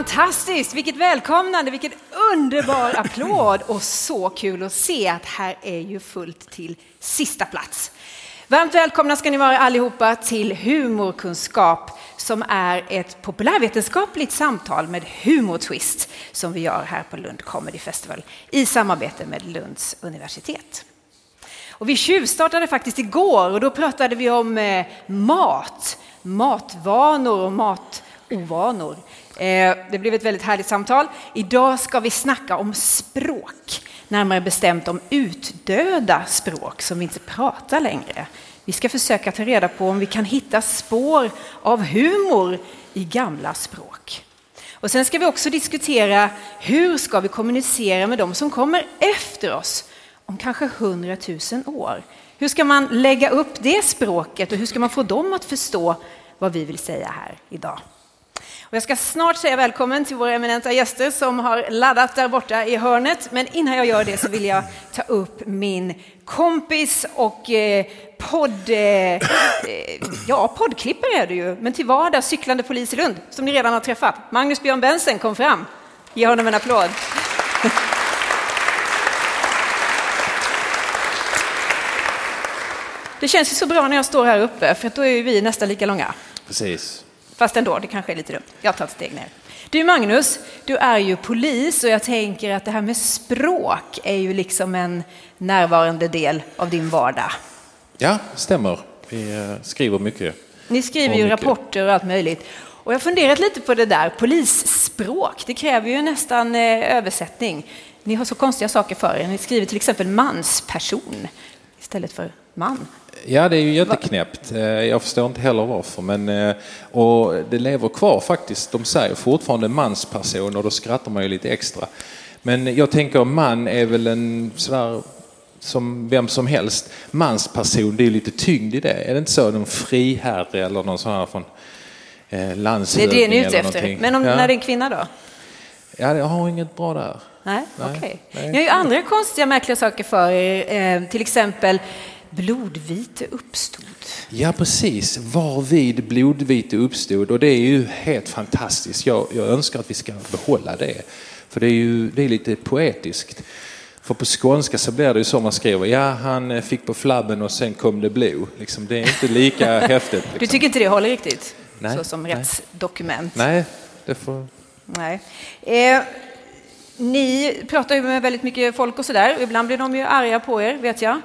Fantastiskt, vilket välkomnande, vilken underbar applåd och så kul att se att här är ju fullt till sista plats. Varmt välkomna ska ni vara allihopa till Humorkunskap som är ett populärvetenskapligt samtal med humortwist som vi gör här på Lund Comedy Festival i samarbete med Lunds universitet. Och vi tjuvstartade faktiskt igår och då pratade vi om eh, mat, matvanor och matovanor. Eh, det blev ett väldigt härligt samtal. Idag ska vi snacka om språk, närmare bestämt om utdöda språk som vi inte pratar längre. Vi ska försöka ta reda på om vi kan hitta spår av humor i gamla språk. Och sen ska vi också diskutera hur ska vi kommunicera med de som kommer efter oss om kanske hundratusen år. Hur ska man lägga upp det språket och hur ska man få dem att förstå vad vi vill säga här idag? Och jag ska snart säga välkommen till våra eminenta gäster som har laddat där borta i hörnet. Men innan jag gör det så vill jag ta upp min kompis och eh, podd, eh, eh, ja, poddklippare är du ju, men till vardags cyklande polis i Lund, som ni redan har träffat. Magnus Björn Bensen kom fram. Ge honom en applåd. Det känns ju så bra när jag står här uppe, för då är ju vi nästan lika långa. Precis. Fast ändå, det kanske är lite dumt. Jag tar ett steg ner. Du Magnus, du är ju polis och jag tänker att det här med språk är ju liksom en närvarande del av din vardag. Ja, stämmer. Vi eh, skriver mycket. Ni skriver ju rapporter och allt möjligt. Och jag har funderat lite på det där, polisspråk, det kräver ju nästan eh, översättning. Ni har så konstiga saker för er. Ni skriver till exempel mansperson istället för man. Ja, det är ju jätteknäppt. Eh, Jag förstår inte heller varför. Men, eh, och det lever kvar faktiskt. De säger fortfarande mansperson och då skrattar man ju lite extra. Men jag tänker man är väl en sådär som vem som helst. Mansperson, det är lite tyngd i det. Är det inte så? En friherre eller någon sån här från eh, Det är landshövding det ni är ute efter. Men om, ja. när det är en kvinna då? Ja, jag har inget bra där. Nej, okej. nej. Ni har ju andra konstiga, märkliga saker för er. Eh, till exempel blodvite uppstod. Ja, precis. Varvid blodvite uppstod. Och det är ju helt fantastiskt. Jag, jag önskar att vi ska behålla det. För det är ju det är lite poetiskt. För på skånska så blir det ju så man skriver. Ja, han fick på flabben och sen kom det blod. Liksom, det är inte lika häftigt. Liksom. Du tycker inte det håller riktigt? Nej, Så som nej. rättsdokument? Nej, det får... Nej. Eh, ni pratar ju med väldigt mycket folk och sådär. Ibland blir de ju arga på er, vet jag.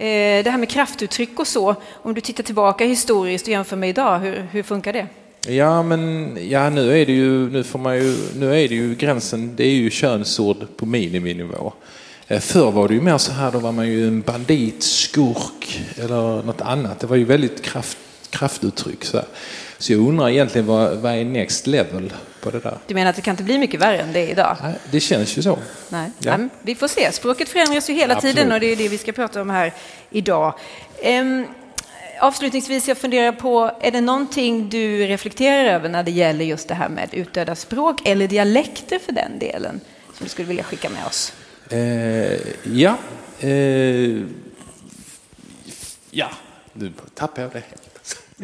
Eh, det här med kraftuttryck och så, om du tittar tillbaka historiskt och jämför med idag, hur, hur funkar det? Ja, men ja, nu är det ju, nu får man ju, nu är det ju gränsen, det är ju könsord på miniminivå. Eh, förr var det ju mer så här, då var man ju en bandit, skurk eller något annat. Det var ju väldigt kraft, kraftuttryck. Så, här så jag undrar egentligen vad, vad är next level på det där? Du menar att det kan inte bli mycket värre än det är idag? Nej, Det känns ju så. Nej. Ja. Nej, vi får se. Språket förändras ju hela Absolut. tiden och det är det vi ska prata om här idag. Ehm, avslutningsvis, jag funderar på, är det någonting du reflekterar över när det gäller just det här med utdöda språk eller dialekter för den delen, som du skulle vilja skicka med oss? Eh, ja. Eh, ja, nu tappade jag det.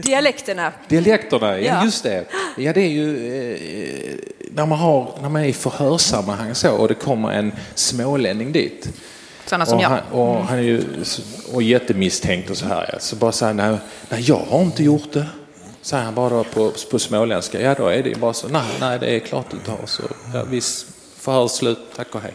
Dialekterna. Dialekterna, ja, Ja. just det. Ja, det är ju eh, när, man har, när man är i förhörssammanhang så och det kommer en smålänning dit. Sådana som och jag. Han, och han är ju och jättemisstänkt och så här. ja. Så bara säger han, nej, nej, jag har inte gjort det. Säger han bara då på, på småländska. Ja, då är det ju bara så, nej, nej, det är klart du inte har. Så, ja, visst, förhör slut, tack och hej.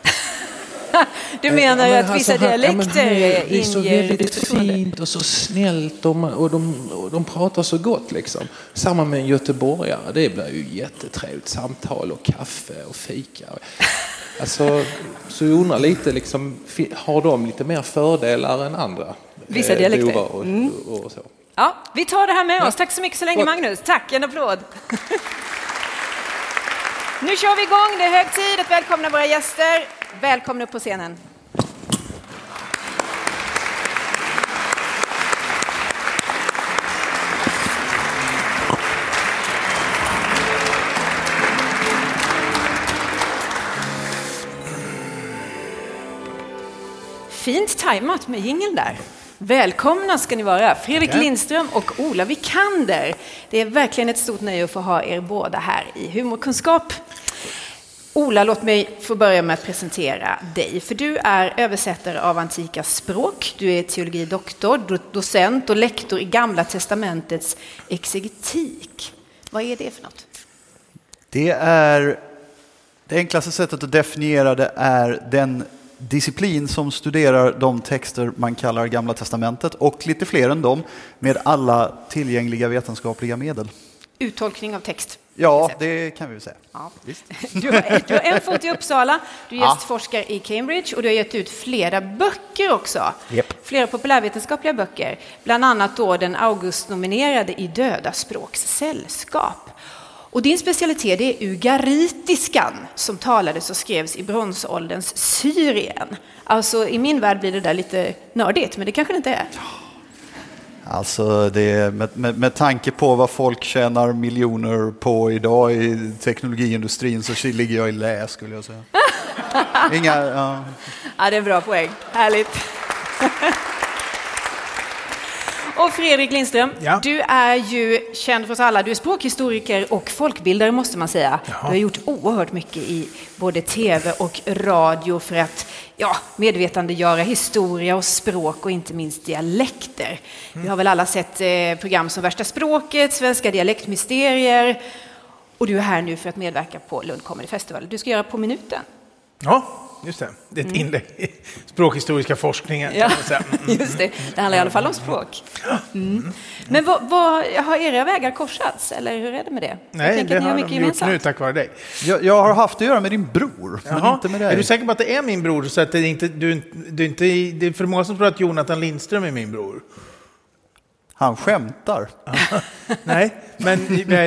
Du menar Ja, men att vissa ja, dialekter han är- Det är så inger väldigt fint och så snällt och, man, och, de, och de pratar så gott liksom. Samma med en göteborgare, det blir ju jättetrevligt samtal och kaffe och fika. Alltså, så jag undrar lite, liksom, har de lite mer fördelar än andra? Vissa eh, dialekter. Och, och så. Ja, vi tar det här med oss. Tack så mycket så länge. Magnus. Tack, en applåd. nu kör vi igång. Det är hög tid att välkomna våra gäster. Välkomna upp på scenen. Fint tajmat med jingeln där. Välkomna ska ni vara, Fredrik. Lindström och Ola Vikander. Det är verkligen ett stort nöje att få ha er båda här i Humorkunskap. Ola, låt mig få börja med att presentera dig. För du är översättare av antika språk, du är teologidoktor, docent och lektor i Gamla testamentets exegetik. Vad är det för något? Det är det enklaste sättet att definiera det är den disciplin som studerar de texter man kallar Gamla testamentet och lite fler än dem med alla tillgängliga vetenskapliga medel. Uttolkning av text? Ja, det kan vi väl säga. Ja. Du, har, du, har, en fot i Uppsala, du är gästforskare i Cambridge och du har gett ut flera böcker också. Yep. Flera populärvetenskapliga böcker, bland annat då den August-nominerade I döda språks sällskap. Och din specialitet är ugaritiskan som talades och skrevs i bronsålderns Syrien. Alltså i min värld blir det där lite nördigt, men det kanske det inte är. Alltså det, med, med, med tanke på vad folk tjänar miljoner på idag i teknologiindustrin så ligger jag i lä skulle jag säga. Inga, ja. ja, det är en bra poäng. Härligt. Och Fredrik Lindström, ja. du är ju känd för oss alla. Du är språkhistoriker och folkbildare måste man säga. Ja. Du har gjort oerhört mycket i både tv och radio för att ja, medvetandegöra historia och språk och inte minst dialekter. Mm. Vi har väl alla sett eh, program som Värsta språket, Svenska dialektmysterier och du är här nu för att medverka på Lund Comedy Festival. Du ska göra På minuten. Ja, just det. Det är ett mm. inlägg i språkhistoriska forskningen. Ja, mm. just det. Det handlar i alla fall om språk. Mm. Men vad, vad, har era vägar korsats, eller hur är det med det? Nej, det har de gjort nu tack vare dig. Jag, jag, har haft att göra med din bror, Jaha. men inte med dig. Är du säker på att det är min bror? Så att det, inte, du, du inte, det är för många som tror att Jonathan Lindström är min bror. Han skämtar. nej, men,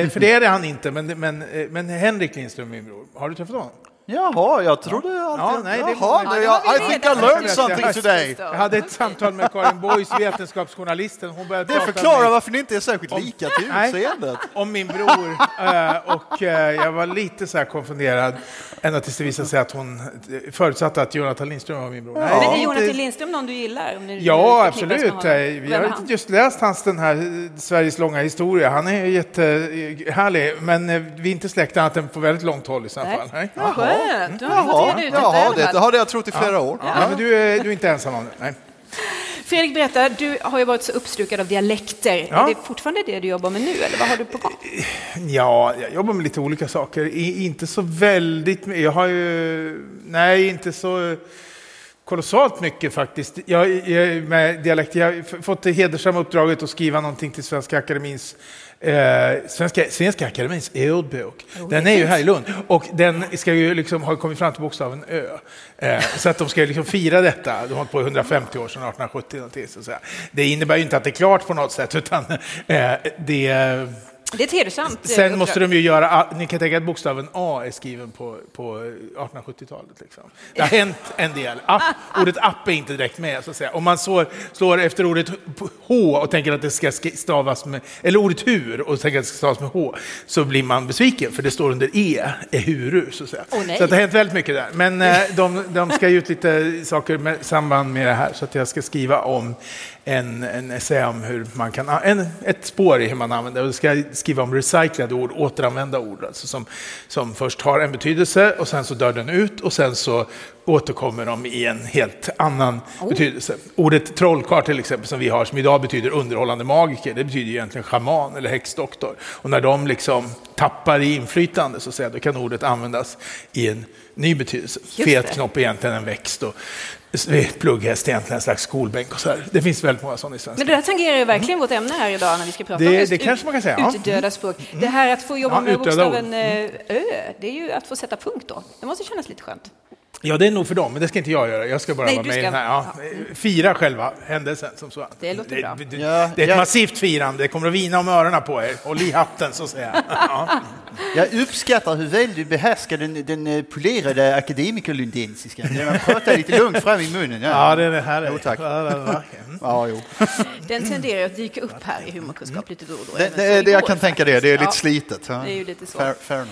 för det är det han inte. Men, men, men Henrik Lindström är min bror. Har du träffat honom? Jaha, jag trodde att... Ja, nej, Jaha, det, I think I learned something today. Jag hade ett samtal med Karin Boys, vetenskapsjournalisten. Hon började det förklarar varför ni inte är särskilt om, lika till utseendet. Om min bror. Eh, och eh, jag var lite så här konfunderad ända tills det visade sig att hon förutsatte att Jonathan Lindström var min bror. Ja. Men är Jonathan Lindström någon du gillar? Om ja, absolut. Vi har just läst hans den här Sveriges långa historia. Han är jättehärlig, men vi är inte släkt annat än på väldigt långt håll i så fall. Nej Du har jaha, ut jaha det hade jag trott i flera år. Ja. men du, är, du är inte ensam om det. Nej. Fredrik, berätta, du har ju varit så uppslukad av dialekter. Ja. Är det fortfarande det du jobbar med nu, eller vad har du på gång? Ja, jag jobbar med lite olika saker. Inte så väldigt Jag har ju... Nej, inte så kolossalt mycket faktiskt. Jag, jag, med dialekter. jag har fått det hedersamma uppdraget att skriva någonting till Svenska Akademins Eh, Svenska, Svenska Akademins ordbok. Oh, den är ju här i Lund och den ska ju liksom ha kommit fram till bokstaven Ö. Eh, så att de ska liksom fira detta. De har hållit på i 150 år sedan 1870. Så Det innebär ju inte att det är klart på något sätt utan eh, det det är ett hedersamt Sen måste de ju göra, ni kan tänka att bokstaven A är skriven på, på 1870-talet. Liksom. Det har hänt en del. App, ordet app är inte direkt med. Så att säga. Om man så, slår efter ordet H och tänker att det ska stavas med, eller ordet hur och tänker att det ska stavas med H, så blir man besviken för det står under E, ehuru. Så att, säga. Oh, så att det har hänt väldigt mycket där. Men eh, de, de ska ge ut lite saker med samband med det här, så att jag ska skriva om en, en essä om hur man kan, en, ett spår i hur man använder det. Jag ska skriva om recyclade ord, återanvända ord, alltså som, som först har en betydelse och sen så dör den ut och sen så återkommer de i en helt annan oh. betydelse. Ordet trollkarl till exempel som vi har, som idag betyder underhållande magiker, det betyder egentligen schaman eller häxdoktor. Och när de liksom tappar i inflytande så att säga, då kan ordet användas i en ny betydelse. Fet knopp är egentligen en växt och plugghäst egentligen, en slags skolbänk och så här. Det finns väldigt många sådana i svenska. Men det där tangerar ju verkligen mm. vårt ämne här idag när vi ska prata det, om just det kanske man kan säga. utdöda språk. Mm. Det här att få jobba ja, med bokstaven mm. Ö, det är ju att få sätta punkt då. Det måste kännas lite skönt. Ja, det är nog för dem, men det ska inte jag göra. Jag ska bara Nej, vara med ska... i den här. Ja, fira själva händelsen som så. Det låter bra. Det, det, det är ett massivt firande. Det kommer att vina om öronen på er. Håll i hatten, så att säga. Ja. Jag uppskattar hur väl du behärskar den, den eh, polerade akademikerlundensiskan. Man pratar lite lugnt fram i munnen. Ja, ja det är det här. Jo, tack. Ja, jo. Den tenderar att dyka upp här i humorkunskap lite då och då. Det, det, det jag kan tänka det. Det är lite slitet. Det är ju lite så. Fair, fair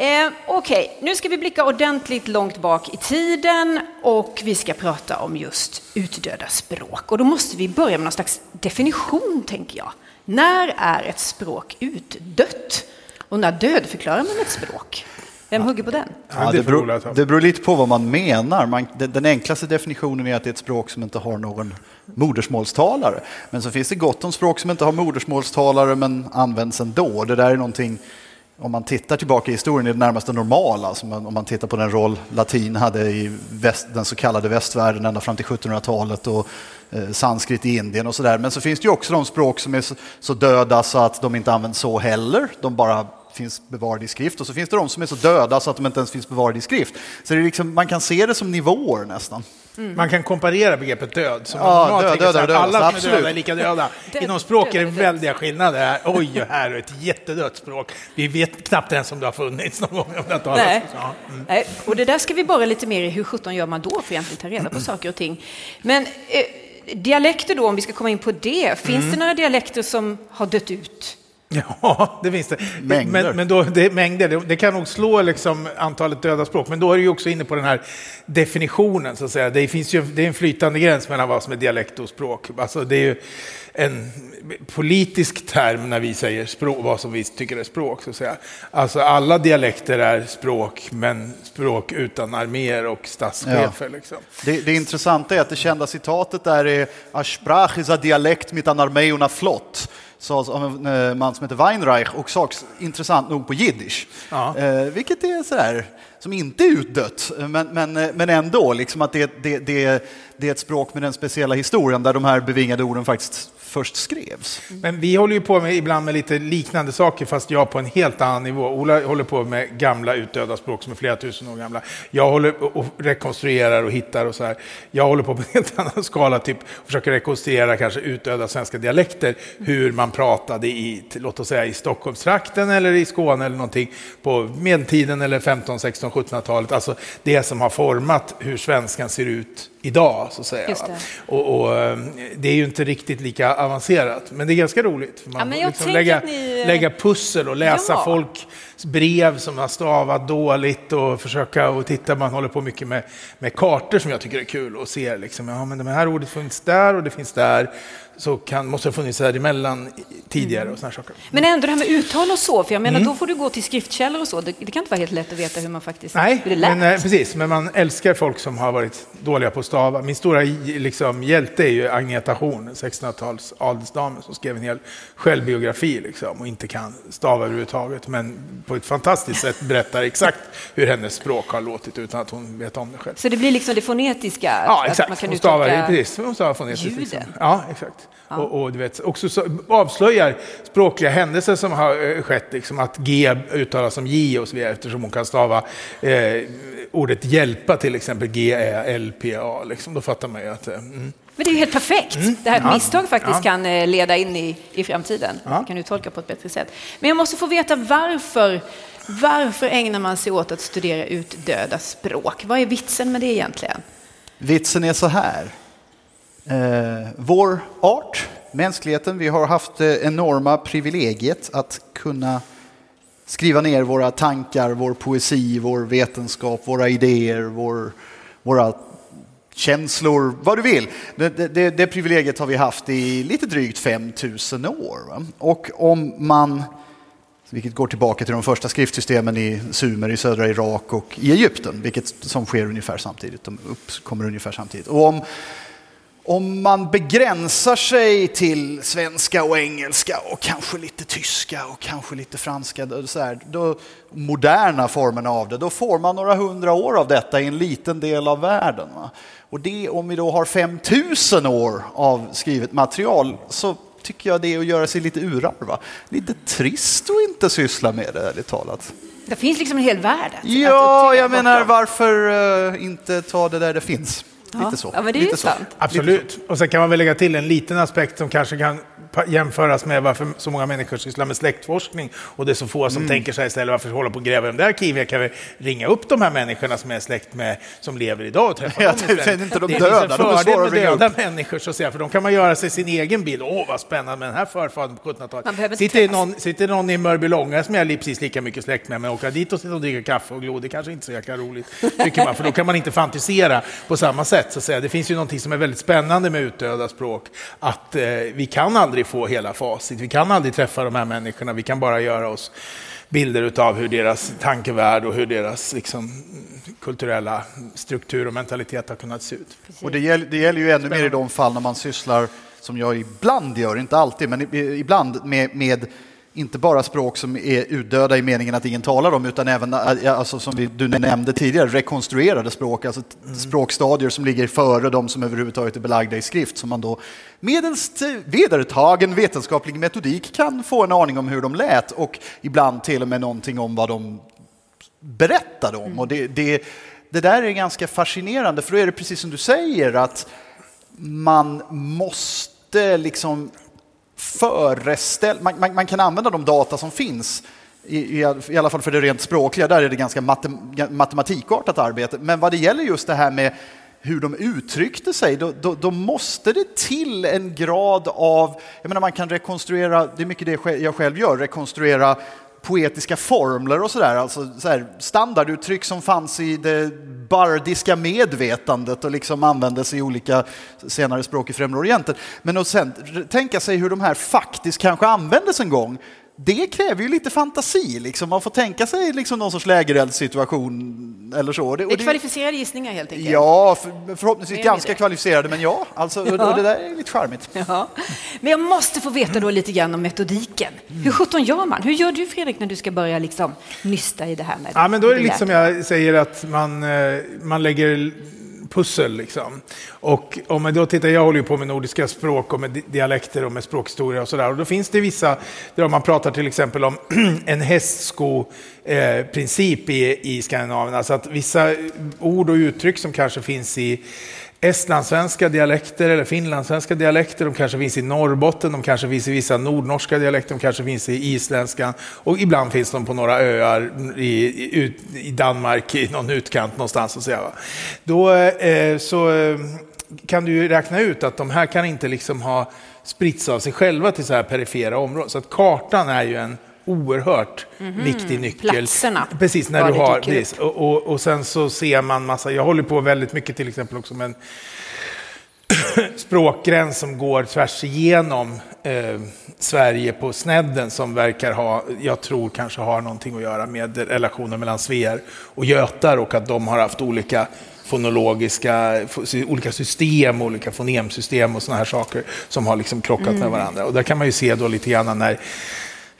Eh, Okej, okay. nu ska vi blicka ordentligt långt bak i tiden och vi ska prata om just utdöda språk. Och då måste vi börja med någon slags definition, tänker jag. När är ett språk utdött? Och när dödförklarar man ett språk? Vem hugger på den? Ja, det, beror, det beror lite på vad man menar. Man, den enklaste definitionen är att det är ett språk som inte har någon modersmålstalare. Men så finns det gott om språk som inte har modersmålstalare men används ändå. Det där är någonting, om man tittar tillbaka i historien, är det närmast normala. Alltså om man tittar på den roll latin hade i väst, den så kallade västvärlden ända fram till 1700-talet och eh, sanskrit i Indien och sådär. Men så finns det ju också de språk som är så, så döda så att de inte används så heller. De bara finns bevarade i skrift och så finns det de som är så döda så att de inte ens finns bevarade i skrift. Så det är liksom, man kan se det som nivåer nästan. Mm. Man kan komparera begreppet död. Som ja, död, död, död, alla som är döda är lika döda. Inom språk är det väldiga skillnader. Oj, här är ett jättedött språk. Vi vet knappt ens om det har funnits någon gång. Om det Nej. Mm. Nej. Och det där ska vi borra lite mer i. Hur sjutton gör man då för att egentligen ta reda på saker och ting? Men eh, dialekter då, om vi ska komma in på det. Finns mm. det några dialekter som har dött ut? Ja, det finns det. Mängder. Men, men då, det, mängder. Det, det, kan nog slå liksom antalet döda språk, men då är du ju också inne på den här definitionen. Så att säga. Det, finns ju, det är en flytande gräns mellan vad som är dialekt och språk. Alltså, det är ju en politisk term när vi säger språk, vad som vi tycker är språk. Så att säga. Alltså, alla dialekter är språk, men språk utan arméer och statschefer. Ja. Liksom. Det, det intressanta är att det kända citatet där är Asprach is a dialekt mit an flott sades av en eh, man som heter Weinreich och sades intressant nog på jiddisch. Ja. Eh, vilket är sådär, som inte är utdött, men, men, eh, men ändå, liksom att det, det, det, det är ett språk med den speciella historien där de här bevingade orden faktiskt först skrevs. Mm. Men vi håller ju på med ibland med lite liknande saker, fast jag på en helt annan nivå. Ola håller på med gamla utdöda språk som är flera tusen år gamla. Jag håller och rekonstruerar och hittar och så här. Jag håller på med en helt annan skala, typ försöker rekonstruera kanske utdöda svenska dialekter, hur man pratade i, låt oss säga i Stockholmstrakten eller i Skåne eller någonting på medeltiden eller 15, 16, 1700-talet. Alltså det som har format hur svenskan ser ut idag. Så att säga. Och, och, ehm, det är ju inte riktigt lika avancerat, men det är ganska roligt. Man ja, liksom lägga, ni... lägga pussel och läsa ja. folks brev som har stavat dåligt och försöka och titta. Man håller på mycket med, med kartor som jag tycker är kul och ser liksom, ja men det här ordet finns där och det finns där så kan, måste det ha funnits däremellan tidigare. Och såna saker. Men ändå det här med uttal och så, för jag menar mm. då får du gå till skriftkällor och så. Det, det, kan inte vara helt lätt att veta hur man faktiskt Nej, hur det lät. Men, eh, precis, men man älskar folk som har varit dåliga på att stava. Min stora liksom, hjälte är ju Agneta Horn, 1600-tals adelsdam som skrev en hel självbiografi liksom, och inte kan stava överhuvudtaget, men på ett fantastiskt sätt berättar exakt hur hennes språk har låtit utan att hon vet om det själv. Så det blir liksom det fonetiska? Ja, exakt. man kan hon stavar, precis, hon stavar fonetiskt. Liksom. Ja, exakt. Ja. Och, och, du vet, också så, avslöjar språkliga händelser som har eh, skett, liksom att G uttalas som J och så vidare, eftersom hon kan stava eh, ordet hjälpa till exempel G-E-L-P-A. Liksom, då fattar man ju att... Eh, mm. Men det är ju helt perfekt. Mm. Det här ja. misstag faktiskt ja. kan eh, leda in i, i framtiden. Ja. kan du tolka på ett bättre sätt. Men jag måste få veta varför. Varför ägnar man sig åt att studera utdöda språk? Vad är vitsen med det egentligen? Vitsen är så här. Eh, vår art, mänskligheten, vi har haft det enorma privilegiet att kunna skriva ner våra tankar, vår poesi, vår vetenskap, våra idéer, vår, våra känslor, vad du vill. Det, det, det privilegiet har vi haft i lite drygt 5000 år. Och om man, vilket går tillbaka till de första skriftsystemen i Sumer i södra Irak och i Egypten, vilket som sker ungefär samtidigt, de uppkommer ungefär samtidigt. Och om om man begränsar sig till svenska och engelska och kanske lite tyska och kanske lite franska, så här, då, moderna formerna av det, då får man några hundra år av detta i en liten del av världen. Va? Och det, om vi då har 5000 år av skrivet material så tycker jag det är att göra sig lite urarva. Lite trist att inte syssla med det, ärligt talat. Det finns liksom en hel värld. Ja, jag menar varför uh, inte ta det där det finns? Lite så. Ja, men det är ju sant. Absolut. Och sen kan man väl lägga till en liten aspekt som kanske kan jämföras med varför så många människor sysslar med släktforskning och det är så få som mm. tänker sig istället varför hålla på och gräva i de där arkiven? Kan väl ringa upp de här människorna som är släkt med, som lever idag och träffa ja, dem istället. inte de det döda, finns en fördel med döda människor, så att säga, för de kan man göra sig sin egen bild. Åh, vad spännande med den här förfadern på 1700-talet. Sitter, någon, sitter någon i Mörbylånga som jag är precis lika mycket släkt med, men åka dit och sitta och dricka kaffe och glo, det kanske inte är så jäkla roligt, tycker man, för då kan man inte fantisera på samma sätt. Så att säga. Det finns ju någonting som är väldigt spännande med utdöda språk, att eh, vi kan aldrig få hela facit. Vi kan aldrig träffa de här människorna, vi kan bara göra oss bilder av hur deras tankevärld och hur deras liksom, kulturella struktur och mentalitet har kunnat se ut. Och det gäller, det gäller ju ännu mer i de fall när man sysslar, som jag ibland gör, inte alltid, men ibland med, med inte bara språk som är utdöda i meningen att ingen talar dem, utan även, alltså, som vi, du nämnde tidigare, rekonstruerade språk, alltså mm. språkstadier som ligger före de som överhuvudtaget är belagda i skrift, som man då medelst vedertagen vetenskaplig metodik kan få en aning om hur de lät och ibland till och med någonting om vad de berättade om. Mm. Och det, det, det där är ganska fascinerande, för då är det precis som du säger, att man måste liksom föreställ... Man, man, man, kan använda de data som finns, i, i, i, alla fall för det rent språkliga, där är det ganska matem, matematikartat arbete. Men vad det gäller just det här med hur de uttryckte sig, då, då, då, måste det till en grad av... Jag menar, man kan rekonstruera, det är mycket det jag själv gör, rekonstruera poetiska formler och sådär, alltså så standarduttryck som fanns i det bardiska medvetandet och liksom användes i olika senare språk i Främre Orienten. Men att sen tänka sig hur de här faktiskt kanske användes en gång, det kräver ju lite fantasi. Liksom. Man får tänka sig liksom någon sorts lägereldssituation eller så. Det, det är kvalificerade gissningar helt enkelt? Ja, för, förhoppningsvis ganska kvalificerade, men ja, alltså, ja. Och, det där är lite charmigt. Ja. Men jag måste få veta då lite grann om metodiken. Mm. Hur sjutton gör man? Hur gör du Fredrik när du ska börja liksom nysta i det här med Ja, men då är det lite som jag säger att man, eh, man lägger pussel. Liksom. Och om man då tittar, jag håller ju på med nordiska språk och med dialekter och med språkhistoria och sådär. Och då finns det vissa, där man pratar till exempel om en hästsko-princip eh, i, i Skandinavien. Alltså att vissa ord och uttryck som kanske finns i estlandssvenska dialekter eller finlandssvenska dialekter. De kanske finns i Norrbotten, de kanske finns i vissa nordnorska dialekter, de kanske finns i isländskan och ibland finns de på några öar i, ut, i Danmark, i någon utkant någonstans. Och så, ja. Då eh, så eh, kan du ju räkna ut att de här kan inte liksom ha spritts av sig själva till så här perifera områden. Så att kartan är ju en oerhört mm -hmm. viktig nyckel. Platserna. Precis, när du har, precis. Och, och, och, sen så ser man massa, jag håller på väldigt mycket till exempel också med en språkgräns som går tvärs igenom eh, Sverige på snedden som verkar ha, jag tror kanske har någonting att göra med relationen mellan svear och götar och att de har haft olika fonologiska, olika system, olika fonemsystem och sådana här saker som har liksom krockat mm. med varandra. Och där kan man ju se då lite grann när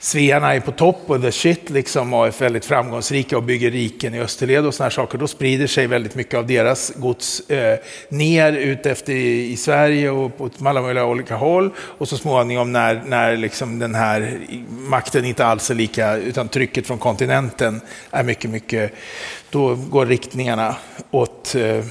Svearna är på topp och the shit liksom och är väldigt framgångsrika och bygger riken i österled och sådana saker. Då sprider sig väldigt mycket av deras gods eh, ner ut efter i, i, Sverige och på alla möjliga olika håll. Och så småningom när, när liksom den här makten inte alls är lika, utan trycket från kontinenten är mycket, mycket, då går riktningarna åt eh,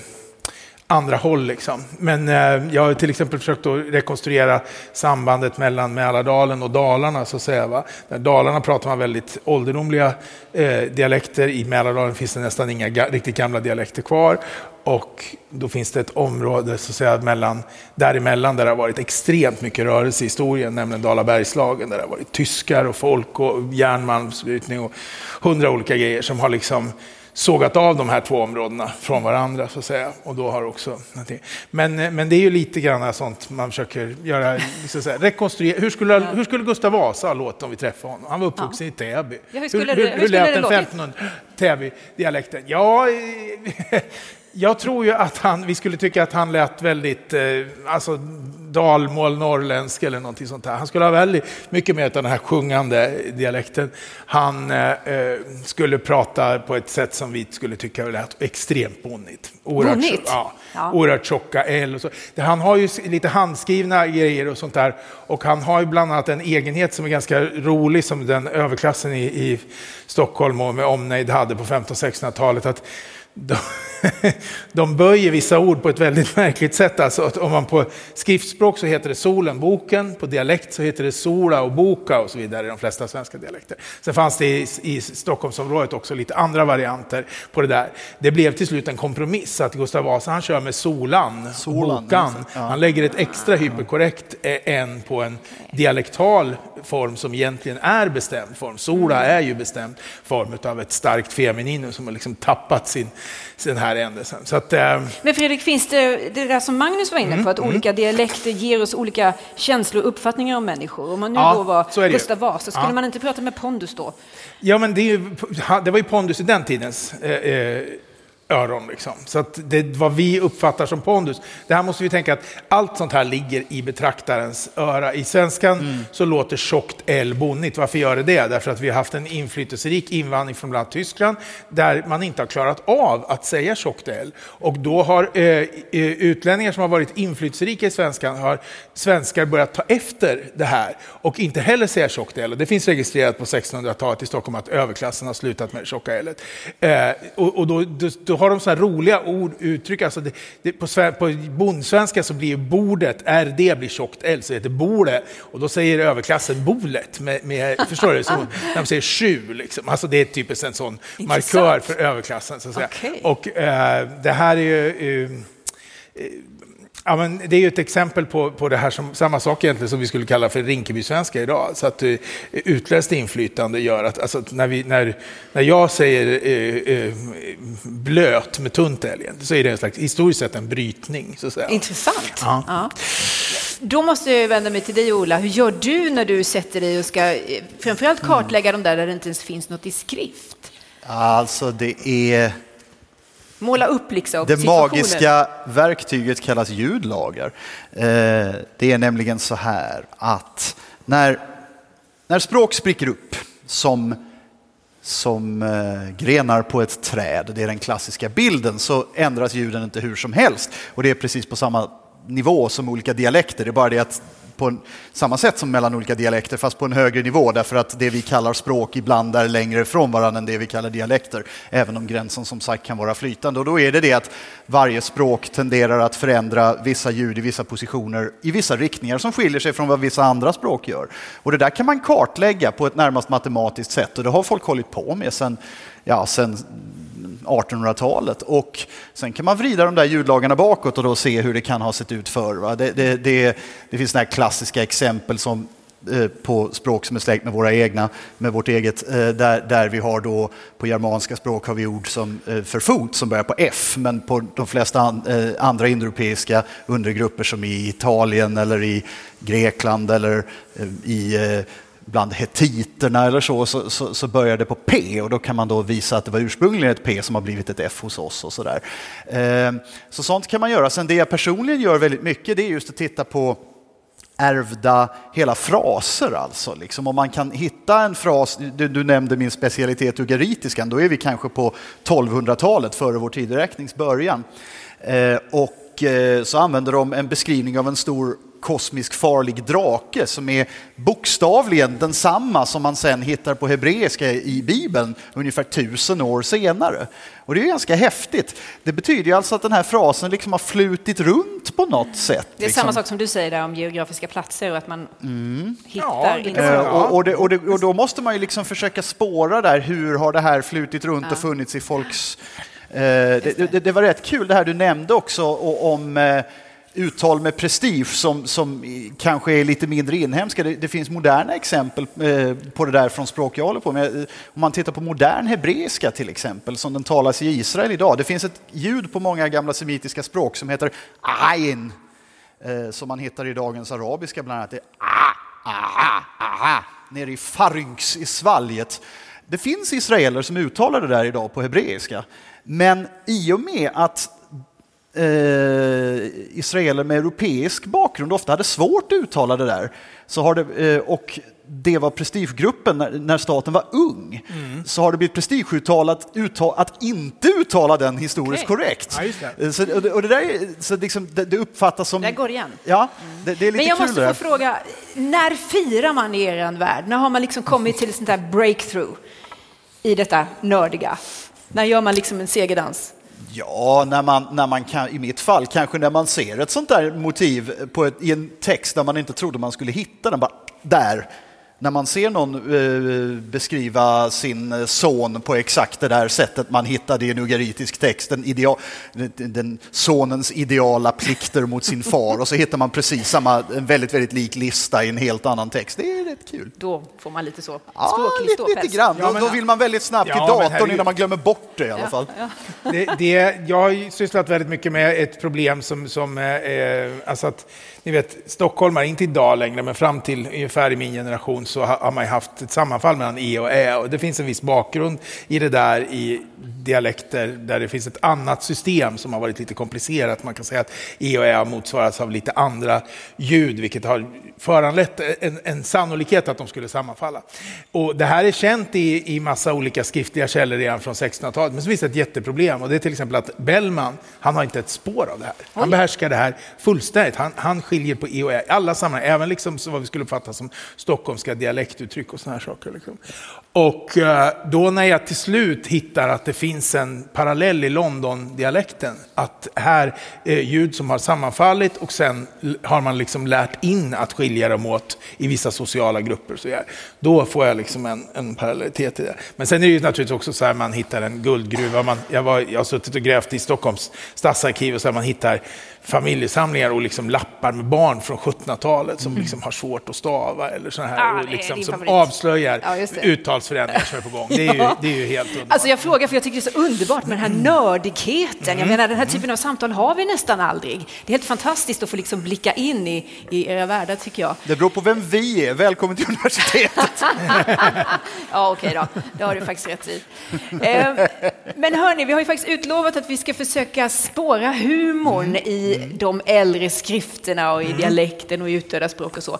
andra håll. Liksom. Men eh, jag har till exempel försökt att rekonstruera sambandet mellan Mälardalen och Dalarna. Så att säga, va? Där Dalarna pratar man väldigt ålderdomliga eh, dialekter. I Mälardalen finns det nästan inga ga riktigt gamla dialekter kvar. Och då finns det ett område så att säga, mellan, däremellan där det har varit extremt mycket rörelse i historien, nämligen Dalabergslagen, där det har varit tyskar och folk och järnmalmsbrytning och hundra olika grejer som har liksom sågat av de här två områdena från varandra. så att säga. Och då har också, men, men det är ju lite grann sånt man försöker göra, så att säga, rekonstruera. Hur skulle, hur skulle Gustav Vasa låta om vi träffade honom? Han var uppvuxen ja. i Täby. Ja, hur, skulle hur, hur, hur, hur lät den 1500 Täby-dialekten? Ja, jag tror ju att han, vi skulle tycka att han lät väldigt, eh, alltså dalmål, norrländsk eller någonting sånt där. Han skulle ha väldigt mycket mer av den här sjungande dialekten. Han eh, eh, skulle prata på ett sätt som vi skulle tycka lät extremt bonnigt. Oerhört, bonnigt? Ja, ja. oerhört tjocka L och så. Han har ju lite handskrivna grejer och sånt där. Och han har ju bland annat en egenhet som är ganska rolig som den överklassen i, i Stockholm och med omnejd hade på 1500-1600-talet. De, de böjer vissa ord på ett väldigt märkligt sätt. Alltså, om man på skriftspråk så heter det solen, boken. På dialekt så heter det sola och boka och så vidare i de flesta svenska dialekter. Sen fanns det i, i Stockholmsområdet också lite andra varianter på det där. Det blev till slut en kompromiss att Gustav Vasa han kör med solan, solan bokan. Ja. Han lägger ett extra hyperkorrekt en på en dialektal form som egentligen är bestämd form. Sola är ju bestämd form av ett starkt femininum som har liksom tappat sin, sin här ändelsen. Så att, eh... Men Fredrik, finns det det där som Magnus var inne på, mm, att mm. olika dialekter ger oss olika känslor och uppfattningar om människor? Om man nu ja, då var Gustav Vasa, skulle ja. man inte prata med pondus då? Ja, men det, ju, det var ju pondus i den tidens eh, eh öron. Liksom. Så att det vad vi uppfattar som pondus. Det här måste vi tänka att allt sånt här ligger i betraktarens öra. I svenskan mm. så låter tjockt L bonnigt. Varför gör det det? Därför att vi har haft en inflytelserik invandring från bland annat Tyskland där man inte har klarat av att säga tjockt L. Och då har eh, eh, utlänningar som har varit inflytelserika i svenskan har svenskar börjat ta efter det här och inte heller säga tjockt L. Och det finns registrerat på 1600-talet i Stockholm att överklassen har slutat med tjocka L. Eh, och, och då, då har de sådana roliga ord, uttryck. Alltså det, det, på, på bondsvenska så blir bordet, RD blir tjockt L, så heter bole. Och då säger överklassen bolet, med, med, förstår du? Så, när de säger sju, liksom. alltså det är typiskt en sån markör för överklassen. Så att säga. Okay. Och eh, det här är ju... Eh, Ja, men det är ju ett exempel på, på det här som, samma sak egentligen som vi skulle kalla för Rinkeby-svenska idag. Så att uh, utländskt inflytande gör att, alltså, när, vi, när, när jag säger uh, uh, blöt med tunt älgen, så är det en slags, historiskt sett en brytning. Så att säga. Intressant. Ja. ja. Då måste jag vända mig till dig Ola. Hur gör du när du sätter dig och ska framförallt kartlägga mm. de där där det inte ens finns något i skrift? Alltså det är Måla upp liksom Det magiska verktyget kallas ljudlagar. Eh, det är nämligen så här att när, när språk spricker upp som, som eh, grenar på ett träd, det är den klassiska bilden, så ändras ljuden inte hur som helst. Och det är precis på samma nivå som olika dialekter. Det är bara det att på en, samma sätt som mellan olika dialekter, fast på en högre nivå, därför att det vi kallar språk ibland är längre ifrån varandra än det vi kallar dialekter, även om gränsen som sagt kan vara flytande. Och då är det det att varje språk tenderar att förändra vissa ljud i vissa positioner i vissa riktningar som skiljer sig från vad vissa andra språk gör. Och det där kan man kartlägga på ett närmast matematiskt sätt och det har folk hållit på med sedan ja, sen 1800-talet. Och sen kan man vrida de där ljudlagarna bakåt och då se hur det kan ha sett ut förr. Det, det, det, det, finns såna klassiska exempel som eh, på språk som är släkt med våra egna, med vårt eget, eh, där, där vi har då på germanska språk har vi ord som eh, för fot som börjar på F, men på de flesta eh, andra indoeuropeiska undergrupper som i Italien eller i Grekland eller eh, i eh, bland hetiterna eller så, så, så, så börjar det på P och då kan man då visa att det var ursprungligen ett P som har blivit ett F hos oss och sådär. Ehm, så sånt kan man göra. Sen det jag personligen gör väldigt mycket det är just att titta på ärvda hela fraser alltså. Liksom. Om man kan hitta en fras, du, du nämnde min specialitet ugaritiskan, då är vi kanske på 1200-talet före vår tideräknings början. Eh, och eh, så använder de en beskrivning av en stor kosmisk farlig drake som är bokstavligen densamma som man sen hittar på hebreiska i Bibeln ungefär tusen år senare. Och det är ganska häftigt. Det betyder ju alltså att den här frasen liksom har flutit runt på något sätt. Det är liksom. samma sak som du säger där om geografiska platser och att man mm. hittar... Ja, eh, och, och, det, och, det, och, då måste man ju liksom försöka spåra där, hur har det här flutit runt ja. och funnits i folks... Eh, det, det, var rätt kul det här du nämnde också om eh, uttal med prestige som, som kanske är lite mindre inhemska. Det, det finns moderna exempel eh, på det där från språk jag håller på med. Eh, om man tittar på modern hebreiska till exempel, som den talas i Israel idag. Det finns ett ljud på många gamla semitiska språk som heter ain, eh, som man hittar i dagens arabiska bland annat. Det är ah, ah, ah, ah, nere i farynx, i svalget. Det finns israeler som uttalar det där idag på hebreiska. Men i och med att eh, israeler med europeisk bakgrund ofta hade svårt att uttala det där. Så har det, eh, och det var prestigegruppen när, när staten var ung. Mm. Så har det blivit prestigeuttalat uttal, att inte uttala den historiskt okay. korrekt. Ja, eh, så, och det, och det, där, så liksom, det, det, uppfattas som... Det går igen. Ja, mm. det, det, är lite Men jag måste få fråga, när firar man i er värld? När har man liksom kommit till ett sånt där breakthrough i detta nördiga? När gör man liksom en segerdans? Ja, när man, när man kan, i mitt fall kanske när man ser ett sånt där motiv på ett, i en text där man inte trodde man skulle hitta den, bara där. När man ser någon eh, beskriva sin eh, son på exakt det där sättet man hittade i en ugaritisk text, den, ideal, den, den sonens ideala plikter mot sin far och så hittar man precis samma, en väldigt, väldigt lik lista i en helt annan text. Det är, rätt kul. Då får man lite så Ja, språklig lite, ståpäls. lite grann. Ja, då, men- då vill man väldigt snabbt Ja, till datorn herregud. innan man glömmer bort det i alla fall. Det, det, jag har ju sysslat väldigt mycket med ett problem som, som eh, eh, alltså att, ni vet, stockholmare, inte idag längre, men fram till ungefär i min generation så har, man haft ett sammanfall mellan e och ä. Och det finns en viss bakgrund i det där i dialekter där det finns ett annat system som har varit lite komplicerat. Man kan säga att e och ä motsvaras av lite andra ljud, vilket har föranlett en, en sannolikhet att de skulle sammanfalla. Och det här är känt i, i massa olika skriftliga källor redan från 1600-talet, men så finns det ett jätteproblem och det är till exempel att Bellman, han har inte ett spår av det här. Han behärskar det här fullständigt. Han, han skiljer på e och ä i alla sammanhang, även liksom så vad vi skulle uppfatta som stockholmska dialektuttryck och såna här saker. Liksom. Och eh, då när jag till slut hittar att det finns en parallell i London-dialekten, att här är ljud som har sammanfallit och sen har man liksom lärt in att skilja dem åt i vissa sociala grupper. Så här. Då får jag liksom en, en parallellitet i det. Men sen är det ju naturligtvis också så här man hittar en guldgruva. Man, jag, var, jag har suttit och grävt i Stockholms stadsarkiv och så här man hittar familjesamlingar och liksom lappar med barn från 1700-talet som liksom har svårt att stava eller såna här, Ah, och liksom, som favorit. avslöjar Ja, uttalsförändringar som är på gång. Det är ju, det är ju helt underbart. Alltså jag frågar för jag tycker det är så underbart med den här nördigheten. Jag menar den här typen av samtal har vi nästan aldrig. Det är helt fantastiskt att få liksom blicka in i, i era världar tycker jag. Det beror på vem vi är. Välkommen till universitetet. Ja, okej då. Det har du faktiskt rätt i. Eh, Men hörni, vi har ju faktiskt utlovat att vi ska försöka spåra humorn i de äldre skrifterna och i dialekten och i utdöda språk och så.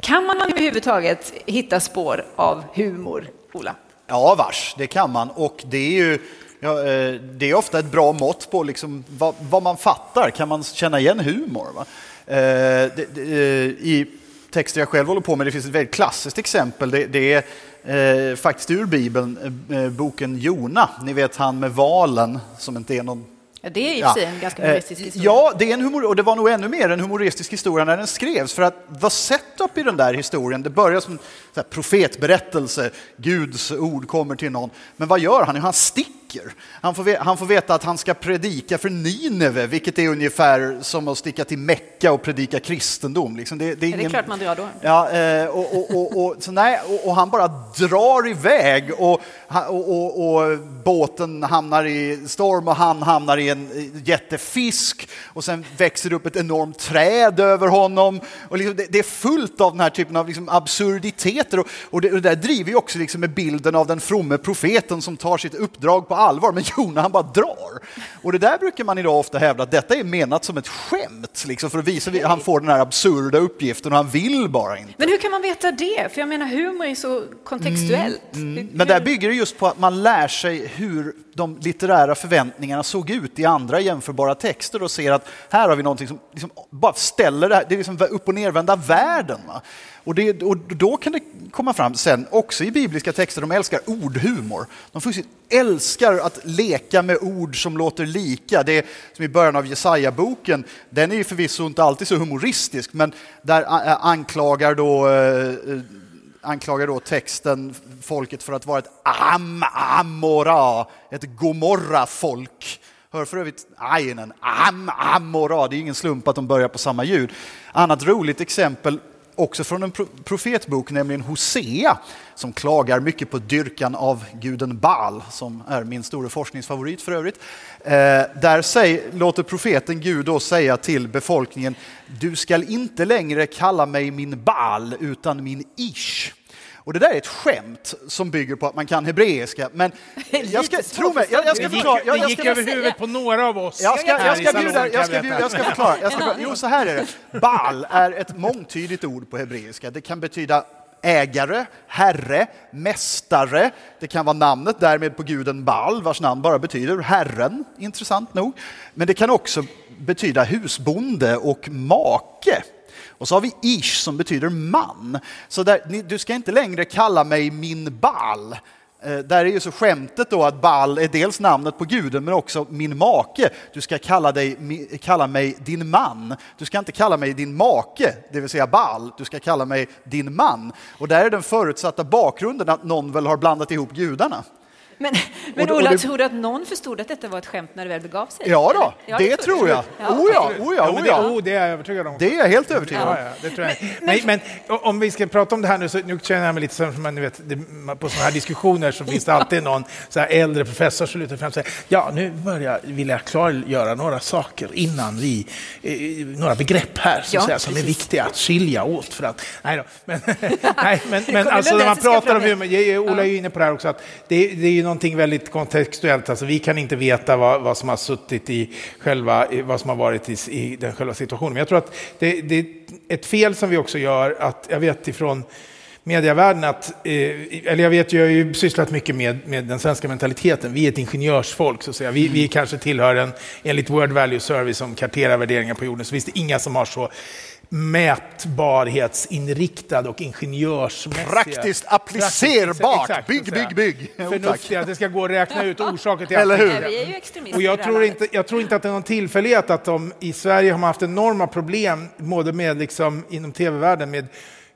Kan man överhuvudtaget hitta spår av humor, Ola? Ja, vars, det kan man. Och det är ju ja, eh, det är ofta ett bra mått på liksom vad, vad man fattar. Kan man känna igen humor? Va? Eh, eh, I texter jag själv håller på med, det finns ett väldigt klassiskt exempel. Det, det är eh, faktiskt ur Bibeln, eh, boken Jona. Ni vet han med valen som inte är någon Ja, det är i sig en ganska Eh, humoristisk historia. Ja, det är en humor, och det var nog ännu mer en humoristisk historia när den skrevs. För att the setup i den där historien, det börjar som en profetberättelse, Guds ord kommer till någon. Men vad gör han? Han sticker. Han får, han får veta att han ska predika för Nineve, vilket är ungefär som att sticka till Mecka och predika kristendom. Liksom det, det är Ja, det är klart man drar då. Ja, eh, och, och, och, och, så nej, och, han bara drar iväg och, och, båten hamnar i storm och han hamnar i en eh, jättefisk och sen växer det upp ett enormt träd över honom. Och liksom det, det är fullt av den här typen av liksom absurditeter och det där driver ju också liksom med bilden av den fromme profeten som tar sitt uppdrag på allvar. Men Jona han bara drar. Och det där brukar man idag ofta hävda att detta är menat som ett skämt liksom för att visa att han får den här absurda uppgiften och han vill bara inte. Men hur kan man veta det? För jag menar, humor är så kontextuellt. Hur- Mm, Men där bygger det just på att man lär sig hur de litterära förväntningarna såg ut i andra jämförbara texter och ser att här har vi någonting som liksom bara ställer det här, det är liksom upp och nervända världen. Va? Och, det, och då kan det komma fram sen, också i bibliska texter, de älskar ordhumor. De älskar att leka med ord som låter lika. Det är som i början av Jesaja-boken, den är ju förvisso inte alltid så humoristisk, men där anklagar då eh, eh, anklagar då texten folket för att vara ett am amora, ett gomorra-folk. Hör för övrigt ainen, am amora, det är ingen slump att de börjar på samma ljud. Annat roligt exempel också från en profetbok, nämligen Hosea, som klagar mycket på dyrkan av guden Baal, som är min stora forskningsfavorit för övrigt. Eh, där låter profeten Gud då säga till befolkningen, du skall inte längre kalla mig min Baal, utan min Ish. Och det där är ett skämt som bygger på att man kan hebreiska, men jag ska, tro mig, jag, jag ska förklara. Jag, det jag gick ska, över huvudet på några av oss. jag ska, jag ska, bjuda, jag, ska, bjuda, jag ska förklara. Jag ska, förklara. jo, så här är det. Baal är ett mångtydigt ord på hebreiska. Det kan betyda ägare, herre, mästare. Det kan vara namnet därmed på guden Baal, vars namn bara betyder herren, intressant nog. Men det kan också betyda husbonde och make. Och så har vi ish som betyder man. Så där, ni, du ska inte längre kalla mig min Baal. Eh, där är ju så skämtet då att Baal är dels namnet på guden men också min make. Du ska kalla, dig, mi- kalla mig din man. Du ska inte kalla mig din make, det vill säga Baal. Du ska kalla mig din man. Och där är den förutsatta bakgrunden att någon väl har blandat ihop gudarna. Men, men Och- och Ola, det- tror du att någon förstod att detta var ett skämt när det väl begav sig? Ja då, Eller? det tror jag. Ja. Oh ja, oh ja, men oh det, ja. oh, det är jag övertygad om. Det är jag helt övertygad om. Ja, ja, det tror jag. Men, men, om vi ska prata om det här nu, så nu känner jag mig lite som man, vet, det, på sådana här diskussioner så finns det alltid någon så här äldre professor som lutar fram och säger ja, nu börjar vill jag klargöra några saker innan vi, eh, några begrepp här så Ja, att säga, som är viktiga att skilja åt för att, nej då, men, nej, men, men alltså när man pratar om humor, jag- jag- Ola är ju inne på det här också, att det, det är ju någonting väldigt kontextuellt, alltså vi kan inte veta vad, vad som har suttit i själva, vad som har varit i, i den själva situationen. Men jag tror att det, det är ett fel som vi också gör, att jag vet ifrån medievärlden att, eh, eller jag vet, jag har ju sysslat mycket med, med den svenska mentaliteten. Vi är ett ingenjörsfolk, så att säga. Vi, vi kanske tillhör en, enligt World Value Service som karterar värderingar på jorden, så finns det inga som har så mätbarhetsinriktad och ingenjörsmässiga... Praktiskt applicerbart. Exakt, Bygg, bygg, bygg. Förnuftiga, att det ska gå att räkna ut orsaker till Eller allting. hur? Nej, vi är ju extremister Och i jag tror, inte, jag tror inte att det är någon tillfällighet att de i Sverige har man haft enorma problem både med liksom, inom tv-världen med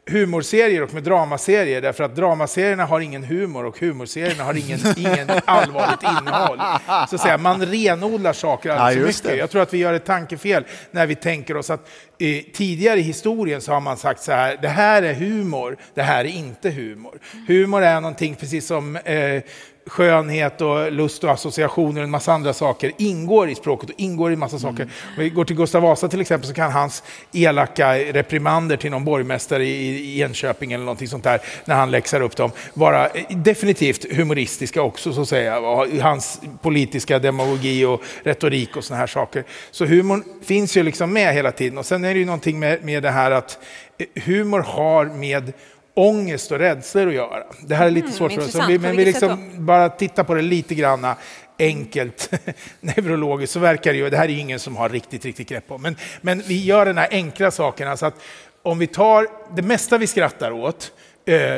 humorserier och med dramaserier därför att dramaserierna har ingen humor och humorserierna har ingen, ingen allvarligt innehåll. Så att säga, man renodlar saker alldeles Ja, för mycket. det. Jag tror att vi gör ett tankefel när vi tänker oss att eh, tidigare i historien så har man sagt så här, det här är humor, det här är inte humor. Humor är någonting precis som eh, skönhet och lust och associationer och en massa andra saker ingår i språket och ingår i en massa saker. Om vi går till Gustav Vasa till exempel så kan hans elaka reprimander till någon borgmästare i Enköping eller någonting sånt där när han läxar upp dem vara eh, definitivt humoristiska också så att säga. Hans politiska demagogi och retorik och såna här saker. Så humorn finns ju liksom med hela tiden och sen är det ju någonting med, med det här att eh, humor har med ångest och rädslor att göra. Det här är lite svårt för oss, men vi, liksom bara titta på det lite granna enkelt neurologiskt så verkar det ju, det här är ingen som har riktigt, riktigt grepp på, men, men vi gör den här enkla saken, alltså att om vi tar det mesta vi skrattar åt,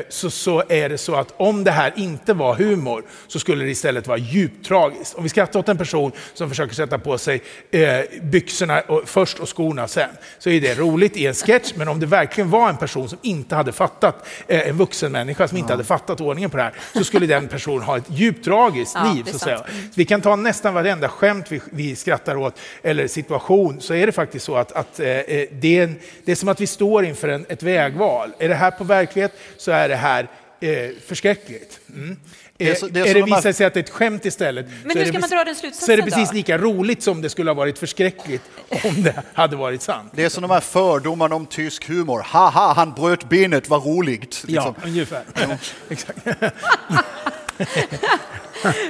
så, så är det så att om det här inte var humor så skulle det istället vara djupt tragiskt. Om vi skrattar åt en person som försöker sätta på sig eh, byxorna och, först och skorna sen, så är det roligt i en sketch, men om det verkligen var en person som inte hade fattat, eh, en vuxen människa som inte hade fattat ordningen på det här, så skulle den personen ha ett djupt tragiskt Ja, liv. Så att säga. sant. Vi kan ta nästan varenda skämt vi, vi skrattar åt, eller situation, så är det faktiskt så att, att eh, eh, det, är en, det är som att vi står inför en, ett vägval. Är det här på verklighet så är det här eh, förskräckligt. Mm. Det är Eh, så- det är är det visar sig att det är ett skämt istället, Men så hur är det ska man precis- dra den slutsatsen så är det precis då? lika roligt som det skulle ha varit förskräckligt om det hade varit sant. Det är som de här fördomarna om tysk humor. Haha, han bröt benet, vad roligt. Ja, Liksom. ungefär. Exakt.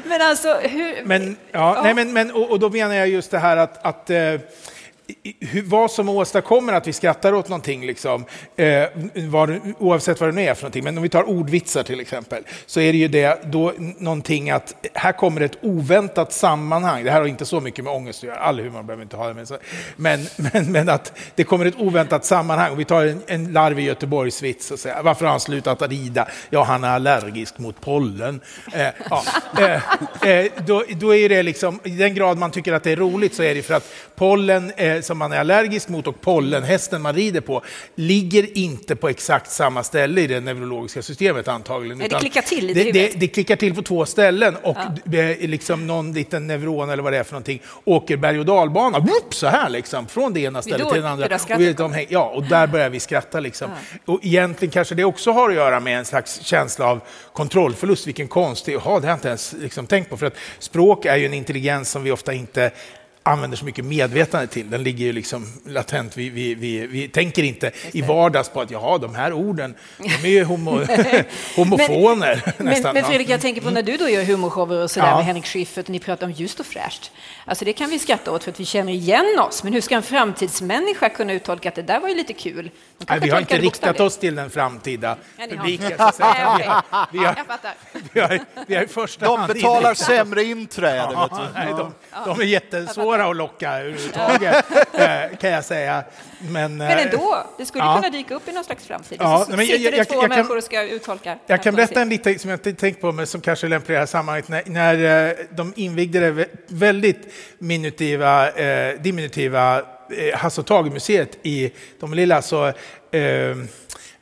Men alltså, hur... Men, ja, Nej, men, men, och, och då menar jag just det här att, att eh, hur, vad som åstadkommer att vi skrattar åt någonting, liksom, eh, var, oavsett vad det nu är för någonting. Men om vi tar ordvitsar till exempel, så är det ju det då någonting att här kommer ett oväntat sammanhang. Det här har inte så mycket med ångest att göra, all humor behöver inte ha det men. Men, men, men att det kommer ett oväntat sammanhang. Vi tar en, en larvig Göteborgsvits och säger, varför har han slutat att rida? Ja, han är allergisk mot pollen. Eh, ja, eh, eh, då, då är det liksom, i den grad man tycker att det är roligt så är det för att pollen eh, som man är allergisk mot och pollenhästen man rider på ligger inte på exakt samma ställe i det neurologiska systemet antagligen. Nej, det klickar till i det, det, det klickar till på två ställen och är liksom någon liten neuron eller vad det är för någonting åker berg och dalbana, whoop, så här liksom, från det ena stället till det andra. Och vi, de, ja, och där börjar vi skratta liksom. Och egentligen kanske det också har att göra med en slags känsla av kontrollförlust, vilken konstig, jaha, det har jag inte ens liksom tänkt på. För att språk är ju en intelligens som vi ofta inte använder så mycket medvetande till. Den ligger ju liksom latent. Vi, vi, vi, vi tänker inte i vardags på att jaha, de här orden, de är ju homo, homofoner. Men, nästan. men. Fredrik, jag tänker på när du då gör humorshower och sådär Ja. med Henrik Schyffert och ni pratar om ljust och fräscht. Alltså det kan vi skratta åt för att vi känner igen oss. Men hur ska en framtidsmänniska kunna uttolka att det där var ju lite kul? De Nej, vi har inte riktat oss till den framtida publiken. inte. Så att säga. Nej, okej. Vi har, Jag fattar. vi har, vi har i första De hand betalar inriktat oss- sämre inträde. Vet Ja, du. nej, de, de är jättesvåra att locka överhuvudtaget, eh, kan jag säga. Men, Men eh, ändå, det skulle Ja. kunna dyka upp i någon slags framtid. Ja, så men sitter jag- det jag- två jag människor och ska uttolka. Jag kan berätta en liten som jag inte tänkt på, men som kanske är lämplig i det här sammanhanget. När, när eh, de invigde det vä- väldigt minutiva, eh, diminutiva Eh, Hasse och Tage-museet i de lilla så eh,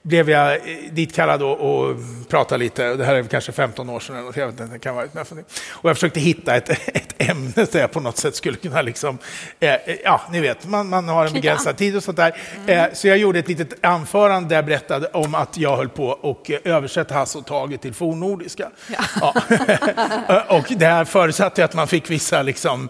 blev jag ditkallad och, och pratade lite. Det här är kanske 15 år sedan. Jag vet inte, kan vara, och jag försökte hitta ett, ett ämne där jag på något sätt skulle kunna liksom, eh, ja, ni vet, man, man har en begränsad tid och sånt där. Mm. Eh, så jag gjorde ett litet anförande där jag berättade om att jag höll på och översätta Hasse och Tage till fornnordiska. Ja. ja. och det här förutsatte att man fick vissa, liksom,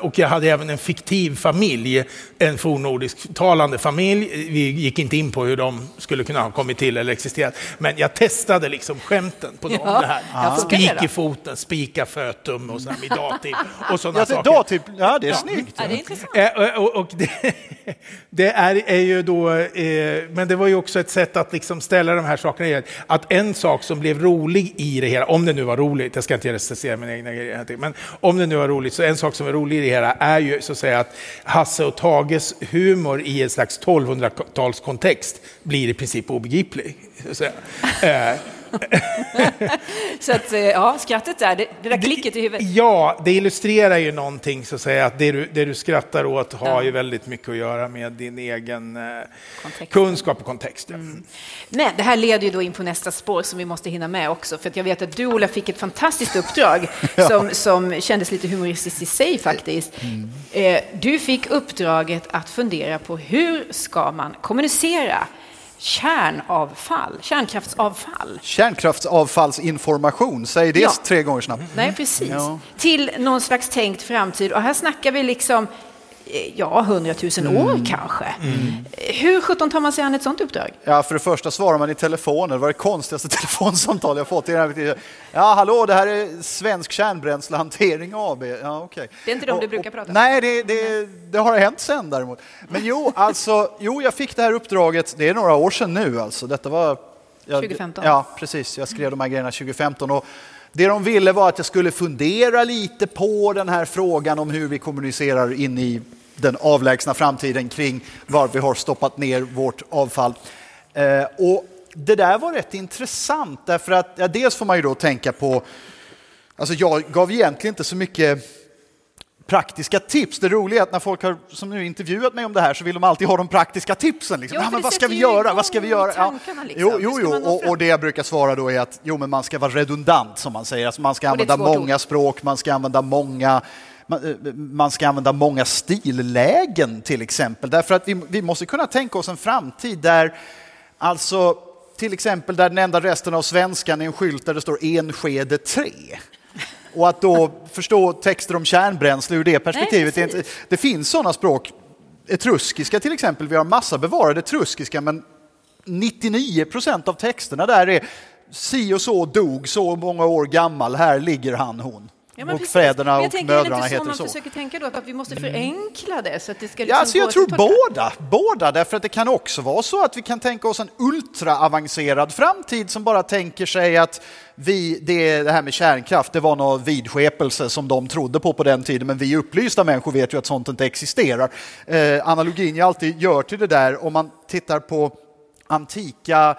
och jag hade även en fiktiv familj, en fornnordisk talande familj. Vi gick inte in på hur de skulle kunna ha kommit till eller existerat, men jag testade liksom skämten på dem. Ja. Det här. Ja. Spik i foten, spika fötum och sådär med dativ och sådana ja, saker. Dativ, ja, det är ja. snyggt. Ja, det är intressant. Eh, och, och det, det, är, är ju då, eh, men det var ju också ett sätt att liksom ställa de här sakerna i Att en sak som blev rolig i det hela, om det nu var roligt, jag ska inte recensera mina egna grejer, men om det nu var roligt, så en sak som är rolig i det hela är ju så att säga att Hasse och Tages humor i en slags 1200-talskontext blir i princip obegriplig. Så, så att, eh, ja, skrattet där, det, det där klicket i huvudet. Ja, det illustrerar ju någonting så att säga, att det du, det du skrattar åt har ja. ju väldigt mycket att göra med din egen eh, kunskap och kontext. Mm. Men det här leder ju då in på nästa spår som vi måste hinna med också, för jag vet att du Ola fick ett fantastiskt uppdrag ja. som, som kändes lite humoristiskt i sig faktiskt. Mm. Eh, du fick uppdraget att fundera på hur ska man kommunicera kärnavfall, kärnkraftsavfall. Kärnkraftsavfallsinformation, säg det ja. tre gånger snabbt. Nej, precis. Ja. Till någon slags tänkt framtid. Och här snackar vi liksom ja, hundratusen mm. år kanske. Mm. Hur sjutton tar man sig an ett sånt uppdrag? Ja, för det första svarar man i telefonen. Det var det konstigaste telefonsamtal jag fått. Ja, hallå, det här är Svensk Kärnbränslehantering AB. Ja, okay. Det är inte de och, du brukar prata med? Nej, det, det, det, har hänt sen däremot. Men jo, alltså, jo, jag fick det här uppdraget, det är några år sedan nu alltså. Detta var... Jag, 2015? Ja, precis. Jag skrev de här grejerna 2015. Och det de ville var att jag skulle fundera lite på den här frågan om hur vi kommunicerar in i den avlägsna framtiden kring var vi har stoppat ner vårt avfall. Eh, och det där var rätt intressant därför att ja, dels får man ju då tänka på, alltså jag gav egentligen inte så mycket praktiska tips. Det roliga är att när folk har som nu intervjuat mig om det här så vill de alltid ha de praktiska tipsen. Liksom. Ja, men vad ska vi göra? Vad ska vi göra? Ja. Liksom. Jo, jo, jo. Och, och, det jag brukar svara då är att jo, men man ska vara redundant som man säger. Alltså man ska använda många ord. språk, man ska använda många man ska använda många stillägen till exempel. Därför att vi, vi måste kunna tänka oss en framtid där alltså till exempel där den enda resten av svenskan är en skylt där det står Enskede 3. Och att då förstå texter om kärnbränsle ur det perspektivet. Nej, det, det finns sådana språk. Etruskiska till exempel, vi har massa bevarade etruskiska men 99 procent av texterna där är si och så dog så många år gammal, här ligger han hon. Ja, och precis. fäderna och mödrarna heter så. Man försöker tänka då att vi måste förenkla det så att det ska liksom ja, alltså jag tror båda, båda, därför att det kan också vara så att vi kan tänka oss en ultraavancerad framtid som bara tänker sig att vi, det, det här med kärnkraft, det var någon vidskepelse som de trodde på på den tiden, men vi upplysta människor vet ju att sånt inte existerar. Eh, analogin jag alltid gör till det där, om man tittar på antika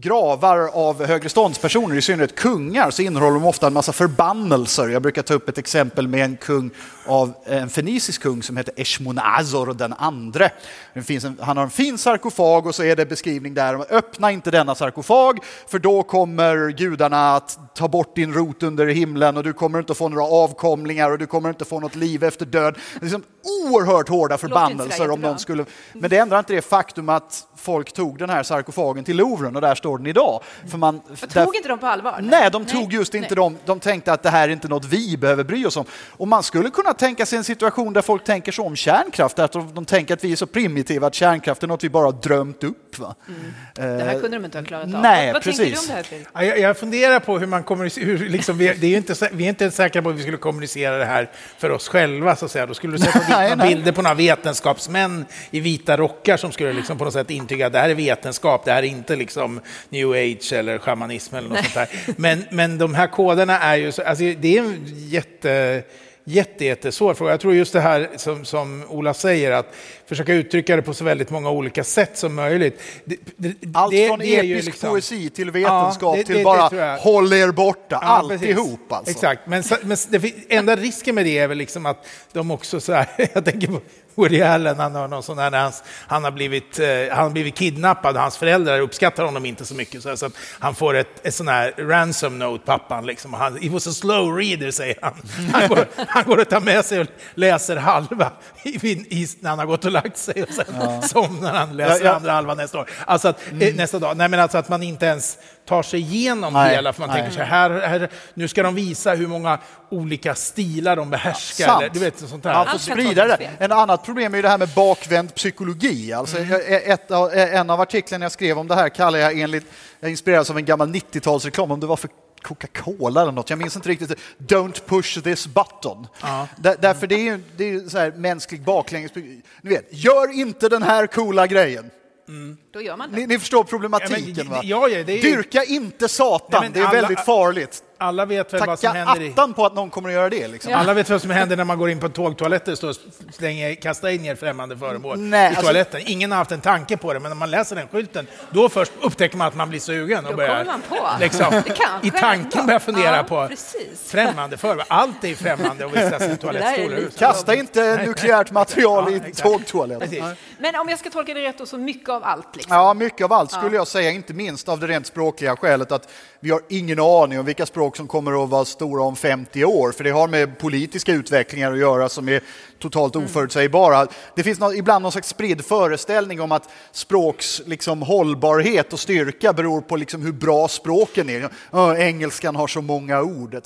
gravar av högre ståndspersoner, i synnerhet kungar, så innehåller de ofta en massa förbannelser. Jag brukar ta upp ett exempel med en kung av en fenicisk kung som heter Eshmonazor den andre. En, han har en fin sarkofag och så är det beskrivning där, öppna inte denna sarkofag för då kommer gudarna att ta bort din rot under himlen och du kommer inte få några avkomlingar och du kommer inte få något liv efter död. Det är liksom oerhört hårda förbannelser om någon skulle... Men det ändrar inte det faktum att folk tog den här sarkofagen till Louvren och där står den idag. För man, tog där, inte de på allvar? Nej, de tog just nej. inte dem. De tänkte att det här är inte något vi behöver bry oss om. Och man skulle kunna tänka sig en situation där folk tänker så om kärnkraft, att de, de tänker att vi är så primitiva att kärnkraft är något vi bara har drömt upp. Va? Mm. Det här kunde de inte ha klarat av. Nej, vad, vad precis. tänker du om det här jag, jag funderar på hur man kommunicerar, liksom, vi, det är inte, vi är inte säkra på att vi skulle kommunicera det här för oss själva, så att säga. Då skulle du sätta bilder på några vetenskapsmän i vita rockar som skulle liksom på något sätt intyga att det här är vetenskap, det här är inte liksom new age eller shamanism eller något sånt där. Men, men de här koderna är ju, så, alltså, det är en jätte jätte, jättesvår fråga. Jag tror just det här som, som Ola säger, att försöka uttrycka det på så väldigt många olika sätt som möjligt. Det, det, Allt det, från episk liksom, poesi till vetenskap ja, till bara håll er borta, ja, alltihop alltså. Exakt, men, men det, enda risken med det är väl liksom att de också så här, jag tänker på Woody Allen, han har någon sån här, han, han, har blivit, eh, han har blivit kidnappad hans föräldrar uppskattar honom inte så mycket. Så, att han får ett, ett sån här ransom note, pappan. Liksom. Han, He was a slow reader, säger han. Han går, han går och tar med sig och läser halva i, i, när han har gått och lagt sig och sen ja. somnar han läser ja, ja. andra halvan nästa år. Alltså att, eh, mm. nästa dag. Nej, men alltså att man inte ens tar sig igenom Nej. hela, för man Nej. tänker så här, här, nu ska de visa hur många olika stilar de behärskar. Ja, eller, du vet, sånt där. Ja, för sprida det. En annat problem är ju det här med bakvänd psykologi. Alltså, mm. ett, en av artiklarna jag skrev om det här kallar jag enligt, jag inspireras av en gammal 90-talsreklam, om det var för Coca-Cola eller något, jag minns inte riktigt. Don't push this button. Ja. Där, därför det är ju det är så här mänsklig baklänges... Ni vet, gör inte den här coola grejen. Mm. Då gör man det. Ni, ni förstår problematiken ja, men, va? Ja, ja, är... Dyrka inte Satan, Nej, det är alla, väldigt farligt alla vet väl vad som händer. Tacka attan på att någon kommer att göra det. Liksom. Ja. Alla vet vad som händer när man går in på tågtoaletter och slänger, kastar in ner främmande föremål Nej, i alltså- toaletten. Alltså... Ingen har haft en tanke på det, men när man läser den skylten, då först upptäcker man att man blir sugen. Och då börjar, man på. Liksom, I tanken börjar fundera ja, på precis. främmande föremål. Allt är främmande och vistas i toalettstolar. Kasta inte nukleärt material i tågtoaletten. Men om jag ska tolka det rätt, då, så mycket av allt? Liksom. Ja, mycket av allt skulle jag säga, inte minst av det rent språkliga skälet att vi har ingen aning om vilka språk som kommer att vara stora om 50 år, för det har med politiska utvecklingar att göra som är totalt mm. oförutsägbara. Det finns något, ibland någon slags spridd föreställning om att språks liksom, hållbarhet och styrka beror på liksom, hur bra språken är. Oh, engelskan har så många ord.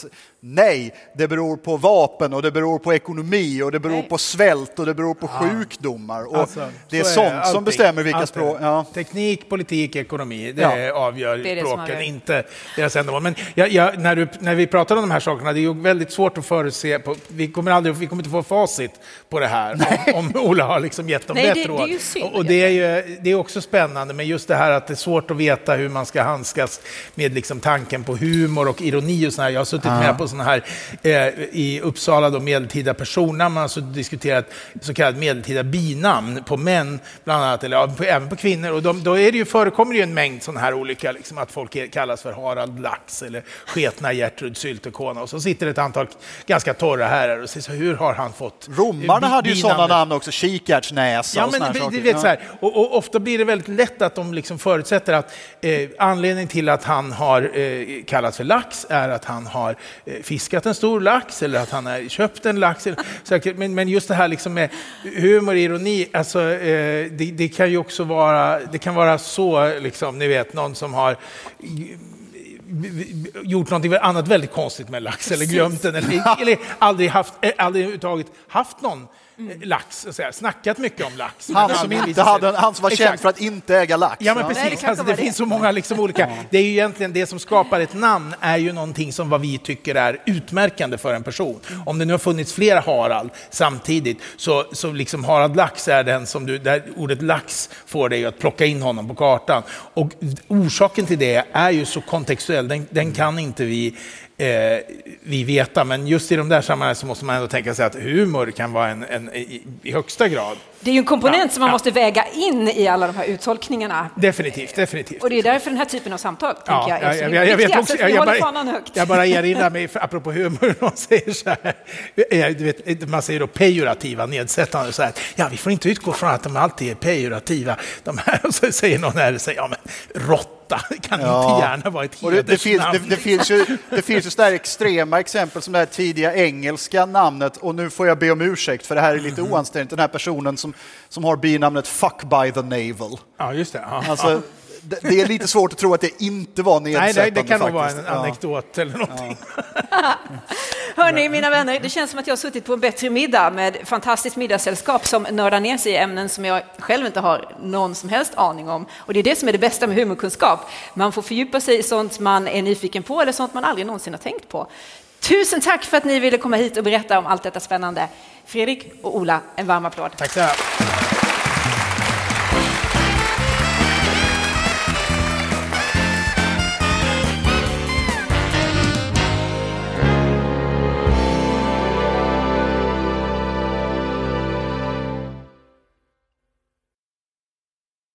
Nej, det beror på vapen och det beror på ekonomi och det beror Nej. på svält och det beror på ja. sjukdomar. Och alltså, det är, sånt är som bestämmer vilka språk... Ja. Teknik, politik, ekonomi, det ja. avgör det det språken, inte deras ändamål. Men jag, jag, när, du, när vi pratar om de här sakerna, det är ju väldigt svårt att förutse. På, vi, kommer aldrig, vi kommer inte få facit på det här om, om Ola har liksom gett dem Nej, rätt råd. Det är synd, och det är, ju, det är också spännande, men just det här att det är svårt att veta hur man ska handskas med liksom tanken på humor och ironi och sådär. Jag har suttit ah. med på sådana här eh, i Uppsala, då, medeltida personnamn, man har alltså diskuterat så kallade medeltida binamn på män, bland annat, eller ja, på, även på kvinnor. Och de, då är det ju, förekommer det ju en mängd sådana här olika, liksom, att folk kallas för Harald Lax eller sketna Gertrud Syltekona. Och så sitter det ett antal ganska torra herrar och säger så hur har han fått Romarna hade ju sådana namn också, kikärtsnäsa ja, och men, saker. Vet, så här, och, och, ofta blir det väldigt lätt att de liksom förutsätter att eh, anledningen till att han har eh, kallats för lax är att han har eh, fiskat en stor lax eller att han har köpt en lax. Eller, men, men just det här liksom med humor, ironi, alltså, eh, det, det, kan ju också vara, det kan vara så, liksom, ni vet, någon som har gjort något annat väldigt konstigt med lax eller glömt den eller, eller aldrig haft, eh, aldrig överhuvudtaget haft någon Mm. lax, så här, snackat mycket om lax. Han som, inte hade, han som var känd för att inte äga lax. Ja, men precis. Nej, det, alltså, det finns så många liksom olika. Det är ju egentligen det som skapar ett namn är ju någonting som vad vi tycker är utmärkande för en person. Om det nu har funnits flera Harald samtidigt så, så liksom Harald Lax är den som du, där ordet lax får dig att plocka in honom på kartan. Och orsaken till det är ju så kontextuell, den, den kan inte vi eh, vi veta. Men just i de där sammanhangen så måste man ändå tänka sig att humor kan vara en, en i, i, högsta grad. Det är ju en komponent ja, som man ja. måste väga in i alla de här uttolkningarna. Definitivt, definitivt. Och det är därför den här typen av samtal ja, jag, är så jag, jag, jag vet också, jag, jag, bara, jag bara erinrar mig, apropå humor, någon säger så här, du vet, man säger då pejorativa, nedsättande, så här, ja vi får inte utgå från att de alltid är pejorativa. De här, och så säger någon här, säger, ja men rått det kan ja. inte gärna vara ett hedersnamn. Det, det, finns, det, det, finns ju, det finns ju sådär extrema exempel som det här tidiga engelska namnet och nu får jag be om ursäkt för det här är lite mm. oanständigt. Den här personen som, som har binamnet Fuck by the navel. Ja, just det. Ja. Alltså, det är lite svårt att tro att det inte var nedsättande. Nej, det, det kan nog vara en anekdot ja. eller någonting. Ja. Hörni, mina vänner, det känns som att jag har suttit på en bättre middag med fantastiskt middagssällskap som nördar ner sig i ämnen som jag själv inte har någon som helst aning om. Och det är det som är det bästa med humorkunskap. Man får fördjupa sig i sånt man är nyfiken på eller sånt man aldrig någonsin har tänkt på. Tusen tack för att ni ville komma hit och berätta om allt detta spännande. Fredrik och Ola, en varm applåd. Tack så mycket.